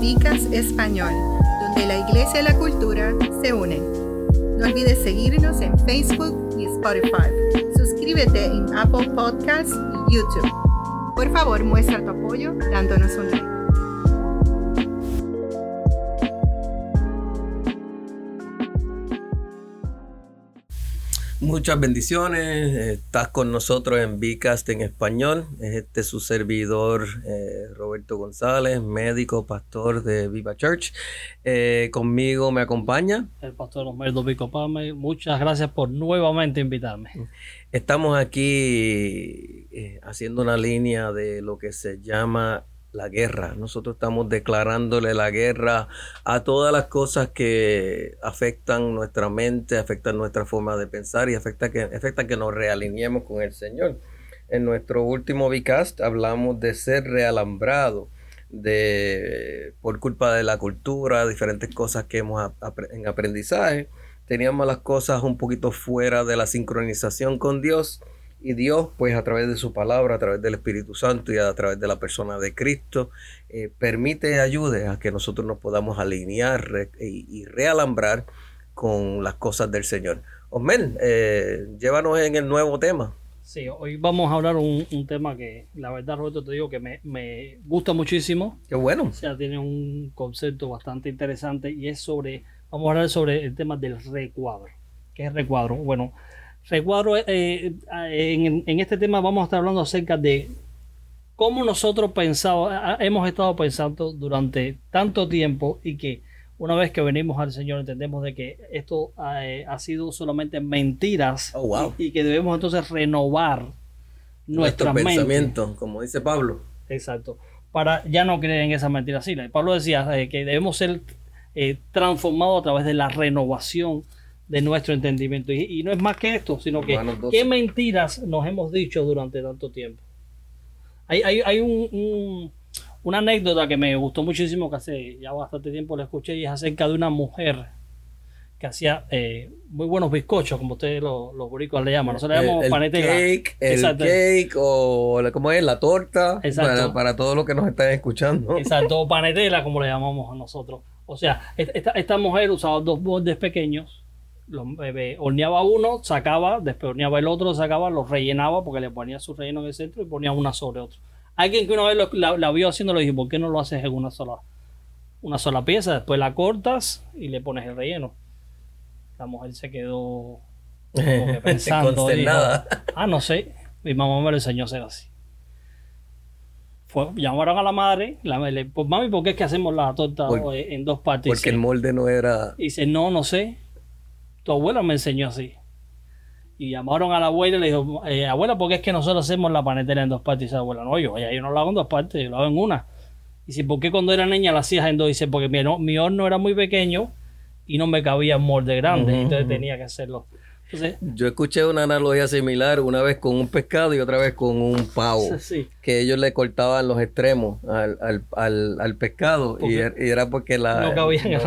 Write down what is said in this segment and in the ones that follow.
Vicas Español, donde la iglesia y la cultura se unen. No olvides seguirnos en Facebook y Spotify. Suscríbete en Apple Podcasts y YouTube. Por favor, muestra tu apoyo dándonos un like. Muchas bendiciones. Estás con nosotros en Vicast en español. Es este su servidor eh, Roberto González, médico, pastor de Viva Church. Eh, conmigo me acompaña el pastor Osmerdo Vico Pame. Muchas gracias por nuevamente invitarme. Estamos aquí eh, haciendo una línea de lo que se llama la guerra. Nosotros estamos declarándole la guerra a todas las cosas que afectan nuestra mente, afectan nuestra forma de pensar y afectan que, afectan que nos realineemos con el Señor. En nuestro último Vicast hablamos de ser realambrado de por culpa de la cultura, diferentes cosas que hemos en aprendizaje. Teníamos las cosas un poquito fuera de la sincronización con Dios y Dios, pues a través de su palabra, a través del Espíritu Santo y a través de la persona de Cristo, eh, permite ayude a que nosotros nos podamos alinear y, realambrar con las cosas del Señor. Osmel, eh, llévanos en el nuevo tema. Sí, hoy vamos a hablar un, un tema que la verdad, Roberto, te digo que me, me, gusta muchísimo. Qué bueno. O sea, tiene un concepto bastante interesante y es sobre, vamos a hablar sobre el tema del recuadro. ¿Qué es recuadro? Bueno, Recuadro, eh, eh, en, este tema vamos a estar hablando acerca de cómo nosotros pensamos, hemos estado pensando durante tanto tiempo y que una vez que venimos al Señor entendemos de que esto eh, ha sido solamente mentiras oh, y, que debemos entonces renovar nuestro pensamiento, como dice Pablo. Exacto, para ya no creer en esas mentiras. Sí, Pablo decía que debemos ser transformados a través de la renovación de nuestro entendimiento. Y, no es más que esto, sino que qué mentiras nos hemos dicho durante tanto tiempo. Hay, hay, hay un, una anécdota que me gustó muchísimo, que hace ya bastante tiempo la escuché, y es acerca de una mujer que hacía eh, muy buenos bizcochos, como ustedes los, los boricos le llaman. Nosotros le llamamos el, Cake, el cake o ¿cómo es? La torta. Para, para todos los que nos están escuchando. Exacto, o panetela, como le llamamos a nosotros. O sea, esta, esta mujer usaba dos bordes pequeños lo, eh, horneaba uno, sacaba, después horneaba el otro, sacaba, lo rellenaba porque le ponía su relleno en el centro y ponía una sobre otro. Alguien que una vez la, vio haciendo le dijo, ¿por qué no lo haces en una sola, una sola pieza? Después la cortas y le pones el relleno. La mujer se quedó pensando. ah, no sé. Mi mamá me lo enseñó a hacer así. Fue, llamaron a la madre, la, le, pues mami, ¿por qué es que hacemos la torta en dos partes? Porque el molde no era. Y dice, no, no sé tu abuela me enseñó así. Y llamaron a la abuela y le dijo, eh, abuela, ¿por qué es que nosotros hacemos la panetera en dos partes? Y dice, abuela, no, yo, yo no lo hago en dos partes, yo lo hago en una. Y dice, ¿por qué cuando era niña la hacías en dos? Y dice, porque mi, mi horno era muy pequeño y no me cabía molde grande, entonces tenía que hacerlo yo escuché una analogía similar una vez con un pescado y otra vez con un pavo. Que ellos le cortaban los extremos al, pescado y, era porque la... No cabía,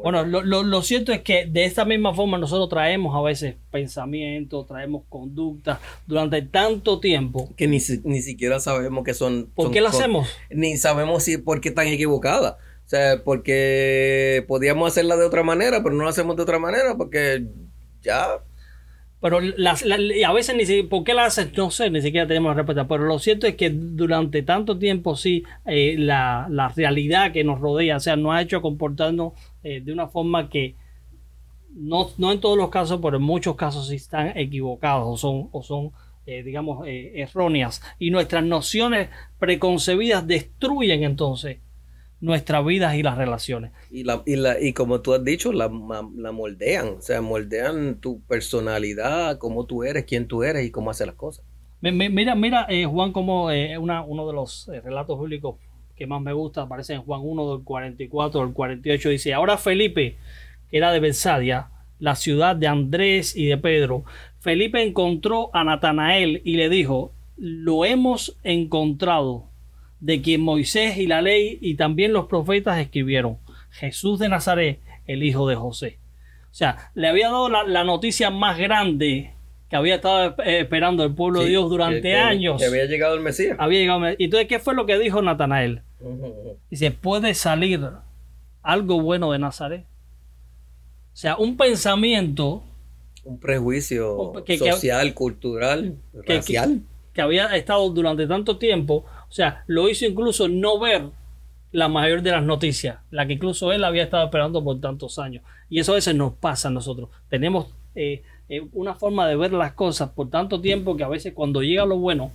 Bueno, lo, cierto es que de esta misma forma nosotros traemos a veces pensamientos, traemos conductas durante tanto tiempo. Que ni, ni siquiera sabemos que son... ¿Por qué lo hacemos? Ni sabemos si por qué están equivocadas. O sea, porque podíamos hacerla de otra manera, pero no lo hacemos de otra manera porque ya. Pero a veces ni siquiera, ¿por qué la hacen? No sé, ni siquiera tenemos respuesta. Pero lo cierto es que durante tanto tiempo sí, eh, la, realidad que nos rodea, o sea, nos ha hecho comportarnos eh, de una forma que no, no en todos los casos, pero en muchos casos sí están equivocados o son, o son eh, digamos, erróneas. Y nuestras nociones preconcebidas destruyen entonces nuestras vidas y las relaciones. Y, la, y, la, y como tú has dicho, la, la, moldean, o sea, moldean tu personalidad, cómo tú eres, quién tú eres y cómo haces las cosas. Mira, mira eh, Juan, como eh, una, uno de los eh, relatos bíblicos que más me gusta, aparece en Juan 1 del 44 del 48, dice, ahora Felipe, que era de Bensadia, la ciudad de Andrés y de Pedro, Felipe encontró a Natanael y le dijo, lo hemos encontrado de quien Moisés y la ley y también los profetas escribieron, Jesús de Nazaret, el hijo de José. O sea, le había dado la, noticia más grande que había estado esperando el pueblo de Dios durante años. Que había llegado el Mesías. Había llegado Entonces, ¿qué fue lo que dijo Natanael? Dice, puede salir algo bueno de Nazaret. O sea, un pensamiento Un prejuicio que- que- social, cultural, que- racial. que había estado durante tanto tiempo, o sea, lo hizo incluso no ver la mayor de las noticias, la que incluso él había estado esperando por tantos años. Y eso a veces nos pasa a nosotros. Tenemos eh, eh, una forma de ver las cosas por tanto tiempo que a veces cuando llega lo bueno,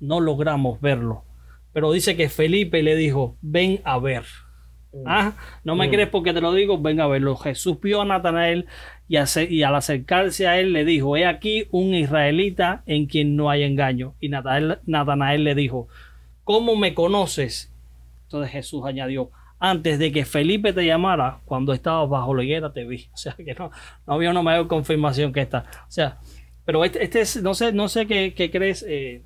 no logramos verlo. Pero dice que Felipe le dijo, ven a ver. Ah, no me Mm. crees porque te lo digo, ven a verlo. Jesús vio a Natanael y, y al acercarse a él le dijo, he aquí un israelita en quien no hay engaño. Y Natanael, Natanael le dijo, ¿cómo me conoces? Entonces Jesús añadió, antes de que Felipe te llamara, cuando estabas bajo la higuera te vi. O sea que no, no había una mayor confirmación que esta. O sea, pero este, este es, no sé, no sé qué, qué crees. eh,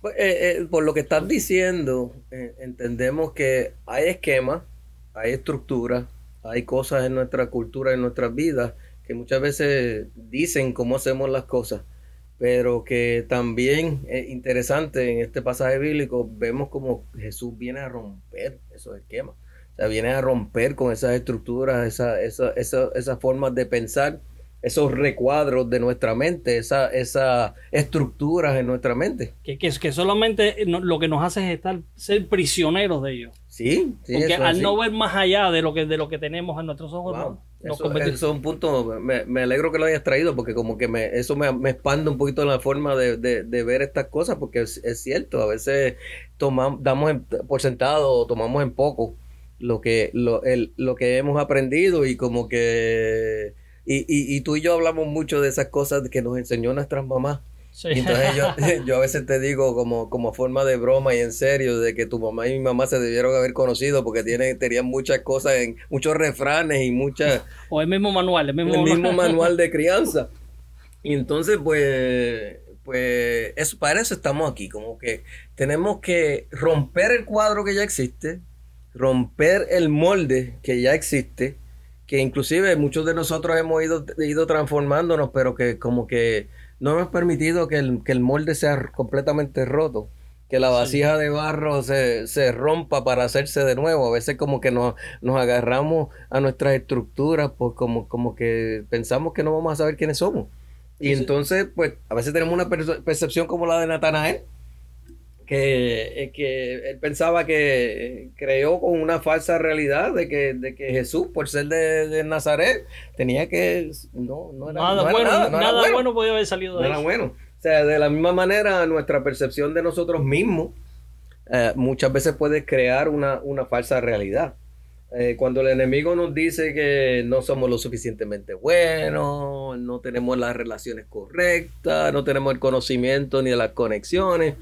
Pues, eh, eh, por lo que estás diciendo, eh, entendemos que hay esquemas, hay estructuras, hay cosas en nuestra cultura, en nuestras vidas, que muchas veces dicen cómo hacemos las cosas, pero que también es interesante en este pasaje bíblico, vemos como Jesús viene a romper esos esquemas, o sea, viene a romper con esas estructuras, esa, esa, esa- esas formas de pensar, esos recuadros de nuestra mente, esa, esas estructuras en nuestra mente. que, que, que solamente lo que nos hace es estar, ser prisioneros de ellos. Sí, sí, Porque eso al no ver más allá de lo que, de lo que tenemos en nuestros ojos, Wow. no- nos Eso, eso es un punto, me, me alegro que lo hayas traído porque como que me, eso me, me expande un poquito la forma de, de- de ver estas cosas porque es, es cierto, a veces tomamos, damos en- por sentado o tomamos en poco lo que, lo, el- lo que hemos aprendido y como que, y, y, y tú y yo hablamos mucho de esas cosas que nos enseñó nuestras mamás. Sí. Y entonces yo, yo a veces te digo como, como forma de broma y en serio de que tu mamá y mi mamá se debieron haber conocido porque tienen, tenían muchas cosas, en, muchos refranes y muchas, o el mismo manual, el mismo, el mismo manual de crianza. Y entonces pues, pues eso, para eso estamos aquí, como que tenemos que romper el cuadro que ya existe, romper el molde que ya existe, que inclusive muchos de nosotros hemos ido, ido transformándonos, pero que como que no hemos permitido que el, que el molde sea completamente roto, que la vasija de barro se, se rompa para hacerse de nuevo. A veces como que nos, nos agarramos a nuestras estructuras, pues como, como que pensamos que no vamos a saber quiénes somos. Y Sí, entonces, pues, a veces tenemos una perce- percepción como la de Natanael, que, eh, que él pensaba que creó con una falsa realidad de que, de que Jesús, por ser de, de Nazaret, tenía que... No, no era, Nada, no era bueno, nada, no era bueno. bueno podía haber salido No de era eso. bueno. O sea, de la misma manera, nuestra percepción de nosotros mismos eh, muchas veces puede crear una, una falsa realidad. Eh, cuando el enemigo nos dice que no somos lo suficientemente buenos, no tenemos las relaciones correctas, no tenemos el conocimiento ni las conexiones,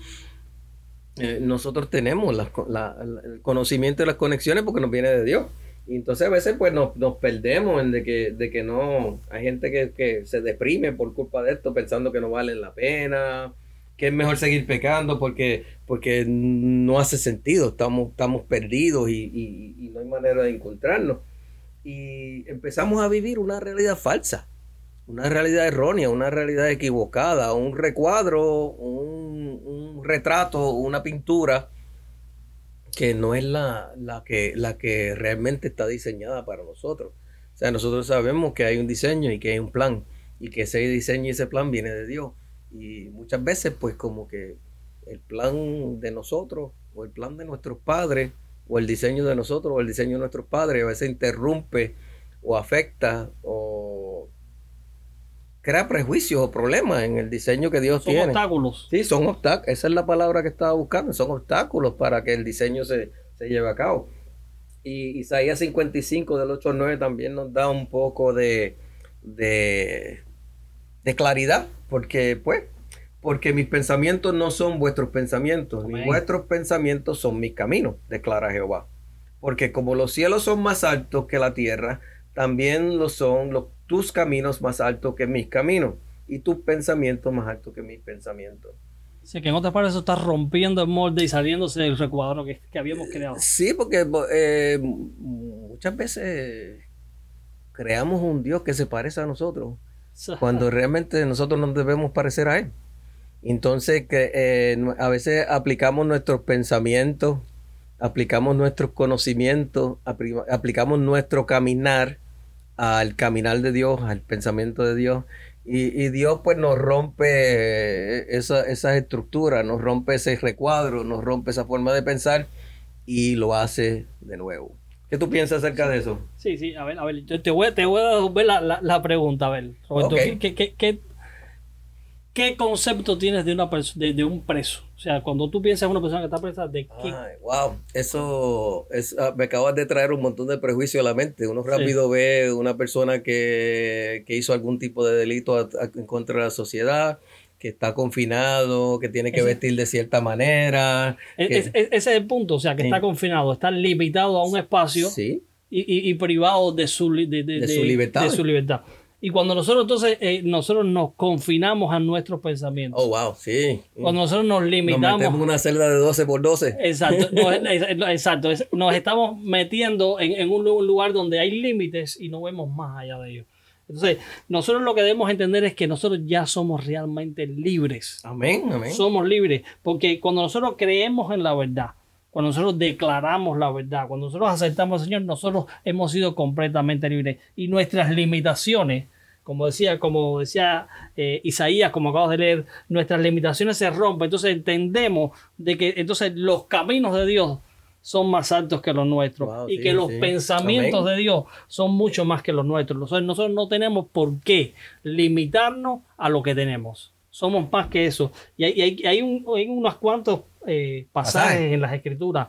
eh, nosotros tenemos co- la- la- el conocimiento de las conexiones porque nos viene de Dios. Y entonces a veces pues nos, nos perdemos en de que, de que no, hay gente que, que se deprime por culpa de esto pensando que no valen la pena, que es mejor seguir pecando porque, porque no hace sentido, estamos, estamos perdidos y, y- y no hay manera de encontrarnos. Y empezamos a vivir una realidad falsa, una realidad errónea, una realidad equivocada, un recuadro, un, retrato, una pintura que no es la, la, que, la que realmente está diseñada para nosotros. O sea, nosotros sabemos que hay un diseño y que hay un plan y que ese diseño y ese plan viene de Dios. Y muchas veces pues como que el plan de nosotros o el plan de nuestros padres o el diseño de nosotros o el diseño de nuestros padres a veces interrumpe o afecta o crea prejuicios o problemas en el diseño que Dios Son tiene. obstáculos. Sí, son obstáculos. Esa es la palabra que estaba buscando. Son obstáculos para que el diseño se, se lleve a cabo. Y Isaías 55 del 8 al 9 también nos da un poco de, de, de claridad. Porque, pues, porque mis pensamientos no son vuestros pensamientos, ni Amén. vuestros pensamientos son mis caminos, declara Jehová. Porque como los cielos son más altos que la tierra, también lo son los, tus caminos más altos que mis caminos, y tus pensamientos más altos que mis pensamientos. Así que en otras palabras, eso está rompiendo el molde y saliéndose del recuadro que, que habíamos creado. Sí, porque eh, muchas veces creamos un Dios que se parece a nosotros, cuando realmente nosotros no debemos parecer a Él. Entonces, que, eh, a veces aplicamos nuestros pensamientos aplicamos nuestros conocimientos, aplicamos nuestro caminar al caminar de Dios, al pensamiento de Dios. Y, y Dios pues nos rompe esa- esas estructuras, nos rompe ese recuadro, nos rompe esa forma de pensar y lo hace de nuevo. ¿Qué tú piensas acerca de eso? Sí, sí, a ver, a ver, yo te voy, te voy a devolver la, la, la pregunta, a ver, Roberto. ¿qué, qué, qué, qué- concepto tienes de, una de, de un preso? O sea, cuando tú piensas en una persona que está presa, ¿de qué? Ay, wow, eso es, ah, me acabas de traer un montón de prejuicios a la mente. Uno rápido ve una persona que, que hizo algún tipo de delito a- a- en contra de la sociedad, que está confinado, que tiene que Ese- vestir de cierta manera. Es- que- es- es- ese es el punto, o sea, que Sí. está confinado, está limitado a un espacio Sí, y, y- y privado de su, de, De su libertad. de su libertad. Y cuando nosotros entonces eh, nosotros nos confinamos a nuestros pensamientos, oh wow, sí. cuando nosotros nos Nos limitamos metemos en una celda de 12 por 12. Exacto, nos, exacto, nos estamos metiendo en, en un lu- lugar donde hay límites y no vemos más allá de ellos. Entonces, nosotros lo que debemos entender es que nosotros ya somos realmente libres. Amén, amén. Somos libres, porque cuando nosotros creemos en la verdad, cuando nosotros declaramos la verdad, cuando nosotros aceptamos al Señor, nosotros hemos sido completamente libres. Y nuestras limitaciones, como decía, como decía eh, Isaías, como acabas de leer, nuestras limitaciones se rompen. Entonces entendemos de que entonces los caminos de Dios son más altos que los nuestros Wow, y sí, que los sí. pensamientos Amén. de Dios son mucho más que los nuestros. Nosotros, nosotros no tenemos por qué limitarnos a lo que tenemos. Somos más que eso. Y hay, y hay, hay un- hay unos cuantos eh, pasajes Pasajes. en las escrituras,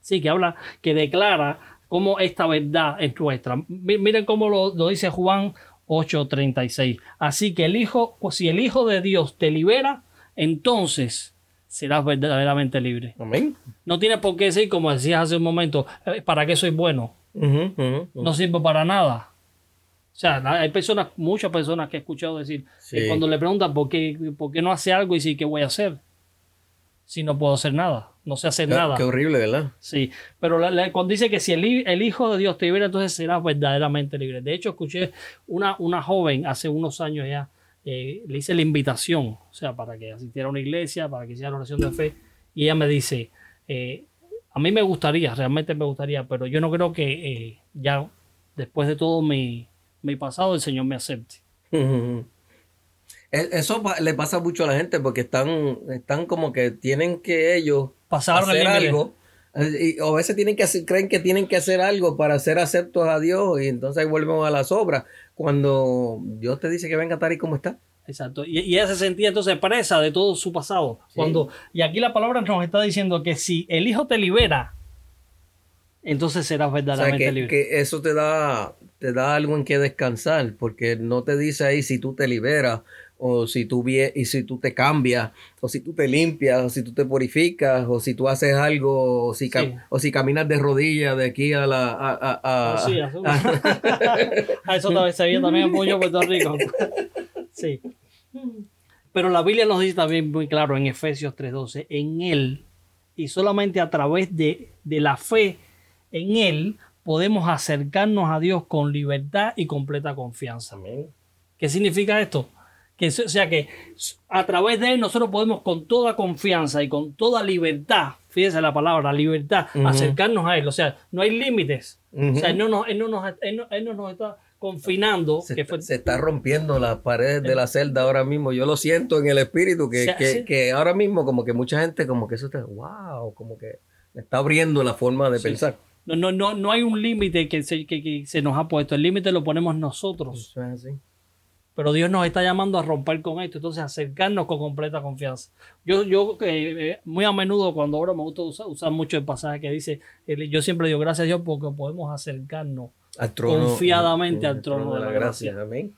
sí, que habla, que declara cómo esta verdad es nuestra. Mi- Miren cómo lo, lo dice Juan 8:36. Así que el Hijo, pues si el Hijo de Dios te libera, entonces serás verdaderamente libre. Amén. No tiene por qué decir, como decías hace un momento, eh, ¿para qué soy bueno? No sirvo para nada. O sea, hay personas, muchas personas que he escuchado decir, que Sí. cuando le preguntan por qué, por qué no hace algo y sí, ¿qué voy a hacer? Si no puedo hacer nada, no sé hacer Qué- nada. Qué horrible, ¿verdad? Sí, pero la- la- cuando dice que si el, el Hijo de Dios te libera, entonces serás verdaderamente libre. De hecho, escuché una, una joven hace unos años ya, eh, le hice la invitación, o sea, para que asistiera a una iglesia, para que hiciera la oración de fe, y ella me dice, eh, a mí me gustaría, realmente me gustaría, pero yo no creo que eh, ya después de todo mi, mi pasado el Señor me acepte. Eso le pasa mucho a la gente porque están, están como que tienen que ellos Pasaron hacer algo. eh, y- o a veces tienen que hacer- creen que tienen que hacer algo para ser aceptos a Dios y entonces ahí volvemos a las obras. Cuando Dios te dice que venga tal y como está. Exacto. Y, y ella se sentía entonces presa de todo su pasado. Cuando, y aquí la palabra nos está diciendo que si el Hijo te libera, entonces serás O sea, verdaderamente que, libre. que eso te da, te da algo en que descansar, porque no te dice ahí si tú te liberas, o si tú y si tú te cambias, o si tú te limpias, o si tú te purificas, o si tú haces algo, o si, cam- Sí. o si caminas de rodillas de aquí a la... A, a- a- Ah, sí. Ah, eso también se veía también en Puño, Puerto Rico. Sí. Pero la Biblia nos dice también muy claro en Efesios 3:12, en Él y solamente a través de, de la fe en Él podemos acercarnos a Dios con libertad y completa confianza. Amén. ¿Qué significa esto? Que, o sea que a través de él nosotros podemos con toda confianza y con toda libertad, fíjese la palabra, libertad, acercarnos a él. O sea, no hay límites. O sea, él no, nos, él, no nos, él, no, él no nos está confinando. Se, que está- fue- se está rompiendo las paredes de la celda ahora mismo. Yo lo siento en el espíritu, que, que, sí. que ahora mismo como que mucha gente como que eso está, wow, como que está abriendo la forma de Sí, pensar. no, no, no, no hay un límite que se, que se nos ha puesto. El límite lo ponemos nosotros. Eso es así. Pero Dios nos está llamando a romper con esto, entonces acercarnos con completa confianza. Yo, yo eh, muy a menudo cuando ahora me gusta usar, usar mucho el pasaje que dice, eh, yo siempre digo gracias a Dios porque podemos acercarnos. Al trono, Confiadamente al trono de la gracia. Amén.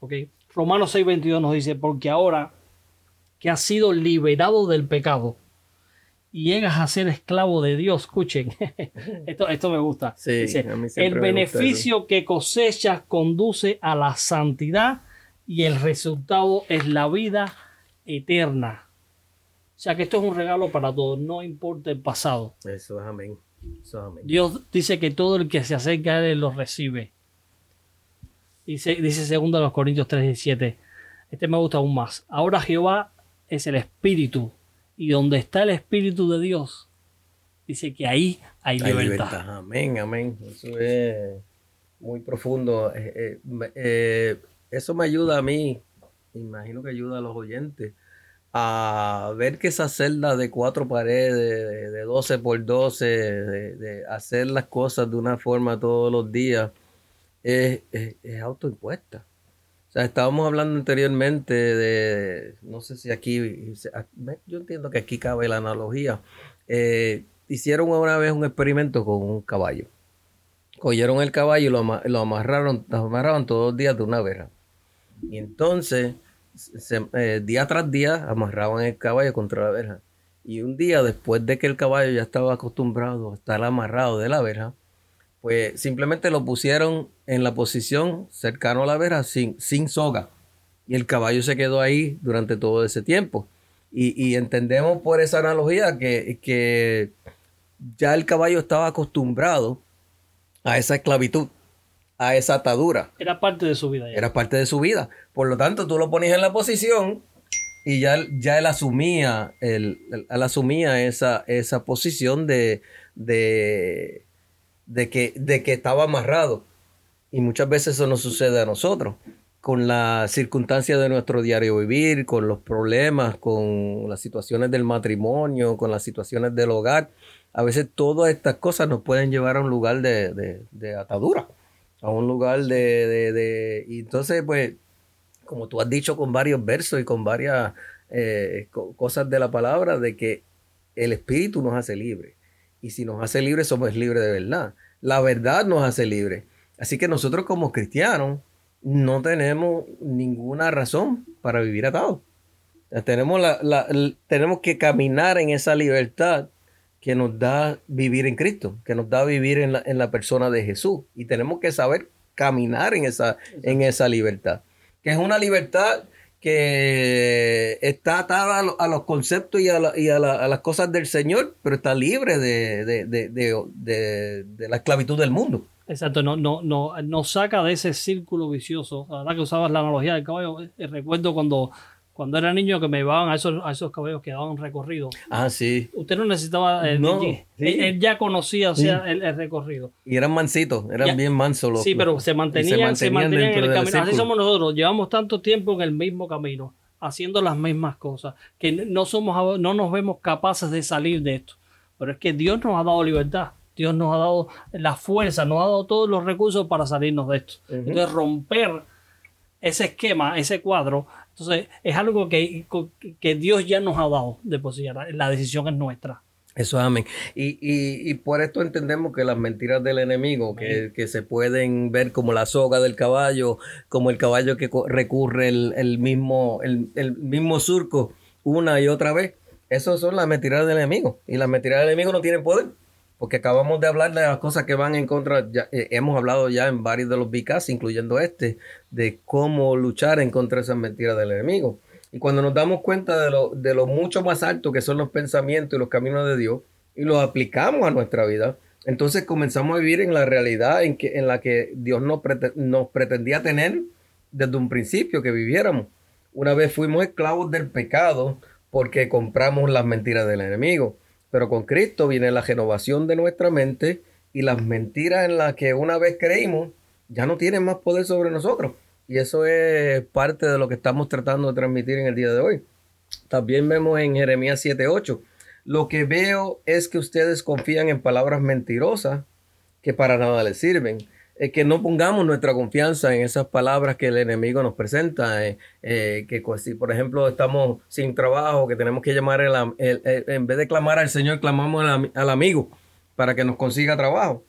¿ok? Romanos 6:22 nos dice, porque ahora que has sido liberado del pecado y llegas a ser esclavo de Dios, escuchen, esto, esto me gusta. Sí, Dice, el me gusta beneficio que cosechas conduce a la santidad y el resultado es la vida eterna. O sea que esto es un regalo para todos, no importa el pasado. Eso es amén. Eso es amén. Dios dice que todo el que se acerca a Él lo recibe. Dice, dice segundo de los Corintios 3, 17. Este me gusta aún más. Ahora Jehová es el Espíritu. Y donde está el Espíritu de Dios, dice que ahí hay Hay libertad. libertad. Amén, amén. Eso es muy profundo. Eh, eh, eh, eso me ayuda a mí, imagino que ayuda a los oyentes, a ver que esa celda de cuatro paredes, de, de 12 por 12, de, de hacer las cosas de una forma todos los días, es, es, es autoimpuesta. Estábamos hablando anteriormente de, no sé si aquí, yo entiendo que aquí cabe la analogía. Eh, hicieron una vez un experimento con un caballo. Cogieron el caballo y lo, ama- lo amarraron, lo amarraban todos los días de una verja. Y entonces, eh, día tras día, amarraban el caballo contra la verja. Y un día, después de que el caballo ya estaba acostumbrado a estar amarrado de la verja, pues simplemente lo pusieron en la posición cercano a la verja sin, sin soga. Y el caballo se quedó ahí durante todo ese tiempo. Y, y entendemos por esa analogía que, que ya el caballo estaba acostumbrado a esa esclavitud, a esa atadura. Era parte de su vida. ya. Era parte de su vida. Por lo tanto, tú lo ponías en la posición y ya, él- ya él asumía, él- él asumía esa, esa posición de, de, de que, de que estaba amarrado. Y muchas veces eso nos sucede a nosotros, con las circunstancias de nuestro diario vivir, con los problemas, con las situaciones del matrimonio, con las situaciones del hogar. A veces todas estas cosas nos pueden llevar a un lugar de, de- atadura, a un lugar de, de- Y entonces, pues, como tú has dicho con varios versos y con varias eh, co- cosas de la palabra, de que el Espíritu nos hace libres. Y si nos hace libres, somos libres de verdad. La verdad nos hace libres. Así que nosotros como cristianos no tenemos ninguna razón para vivir atados. Tenemos, la, tenemos que caminar en esa libertad que nos da vivir en Cristo, que nos da vivir en la, en la persona de Jesús. Y tenemos que saber caminar en esa, en esa libertad. Que es una libertad que está atada a, lo- a los conceptos y, a, la- y a la- a las cosas del Señor, pero está libre de, de- de- de- la esclavitud del mundo. Exacto, no, no, no, saca de ese círculo vicioso. La verdad que usabas la analogía del caballo. eh, recuerdo cuando, cuando era niño que me llevaban a esos, a esos caballos que daban recorrido. Ah, sí. Usted no necesitaba. eh, No, él, sí. él ya conocía o sea, el, el recorrido. Y eran mansitos, eran Ya. bien mansos los. Sí, pero se mantenían, se mantenían, en el camino. Así somos nosotros. Llevamos tanto tiempo en el mismo camino, haciendo las mismas cosas, que no somos, no nos vemos capaces de salir de esto. Pero es que Dios nos ha dado libertad. Dios nos ha dado la fuerza, nos ha dado todos los recursos para salirnos de esto. Entonces, romper ese esquema, ese cuadro, entonces es algo que, que Dios ya nos ha dado de por sí. La decisión es nuestra. Eso es amén. Y, y, y por esto entendemos que las mentiras del enemigo, que, que se pueden ver como la soga del caballo, como el caballo que recurre el, el mismo, el, el mismo surco una y otra vez, esas son las mentiras del enemigo. Y las mentiras del enemigo no tienen poder. Porque acabamos de hablar de las cosas que van en contra, ya, eh, hemos hablado ya en varios de los BICAS, incluyendo este, de cómo luchar en contra de esas mentiras del enemigo. Y cuando nos damos cuenta de lo, de lo mucho más alto que son los pensamientos y los caminos de Dios, y los aplicamos a nuestra vida, entonces comenzamos a vivir en la realidad en, que, en la que Dios nos, prete- nos pretendía tener desde un principio que viviéramos. Una vez fuimos esclavos del pecado porque compramos las mentiras del enemigo. Pero con Cristo viene la renovación de nuestra mente y las mentiras en las que una vez creímos ya no tienen más poder sobre nosotros. Y eso es parte de lo que estamos tratando de transmitir en el día de hoy. También vemos en Jeremías 7:8. Lo que veo es que ustedes confían en palabras mentirosas que para nada les sirven. Eh, que no pongamos nuestra confianza en esas palabras que el enemigo nos presenta. eh, eh, que si, por ejemplo, estamos sin trabajo, que tenemos que llamar, el el- el- en vez de clamar al Señor, clamamos al, al amigo para que nos consiga trabajo.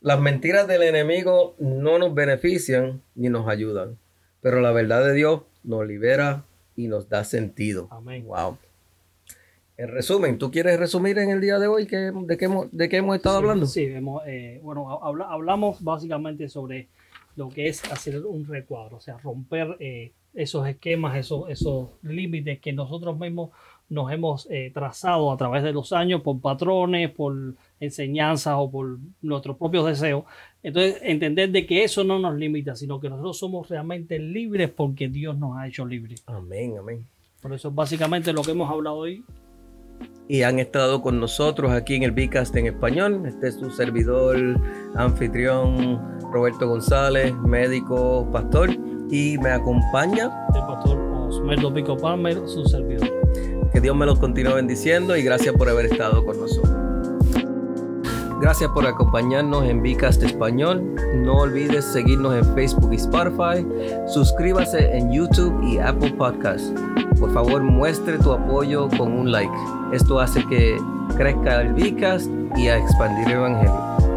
Las mentiras del enemigo no nos benefician ni nos ayudan, pero la verdad de Dios nos libera y nos da sentido. Amén. Wow. En resumen, ¿tú quieres resumir en el día de hoy que, de, qué hemos, de qué hemos estado Sí, hablando? Sí, hemos, eh, bueno, habla- hablamos básicamente sobre lo que es hacer un recuadro, o sea, romper eh, esos esquemas, esos, esos límites que nosotros mismos nos hemos eh, trazado a través de los años por patrones, por enseñanzas o por nuestros propios deseos. Entonces, entender de que eso no nos limita, sino que nosotros somos realmente libres porque Dios nos ha hecho libres. Amén, amén. Por eso es básicamente lo que hemos hablado hoy. Y han estado con nosotros aquí en el Bicast en español. Este es su servidor, anfitrión Roberto González, médico, pastor, y me acompaña el pastor Osmerdo Pico Palmer, su servidor. Que Dios me los continúe bendiciendo y gracias por haber estado con nosotros. Gracias por acompañarnos en Vicast Español. No olvides seguirnos en Facebook y Spotify. Suscríbase en YouTube y Apple Podcasts. Por favor, muestre tu apoyo con un like. Esto hace que crezca el Vicast y a expandir el Evangelio.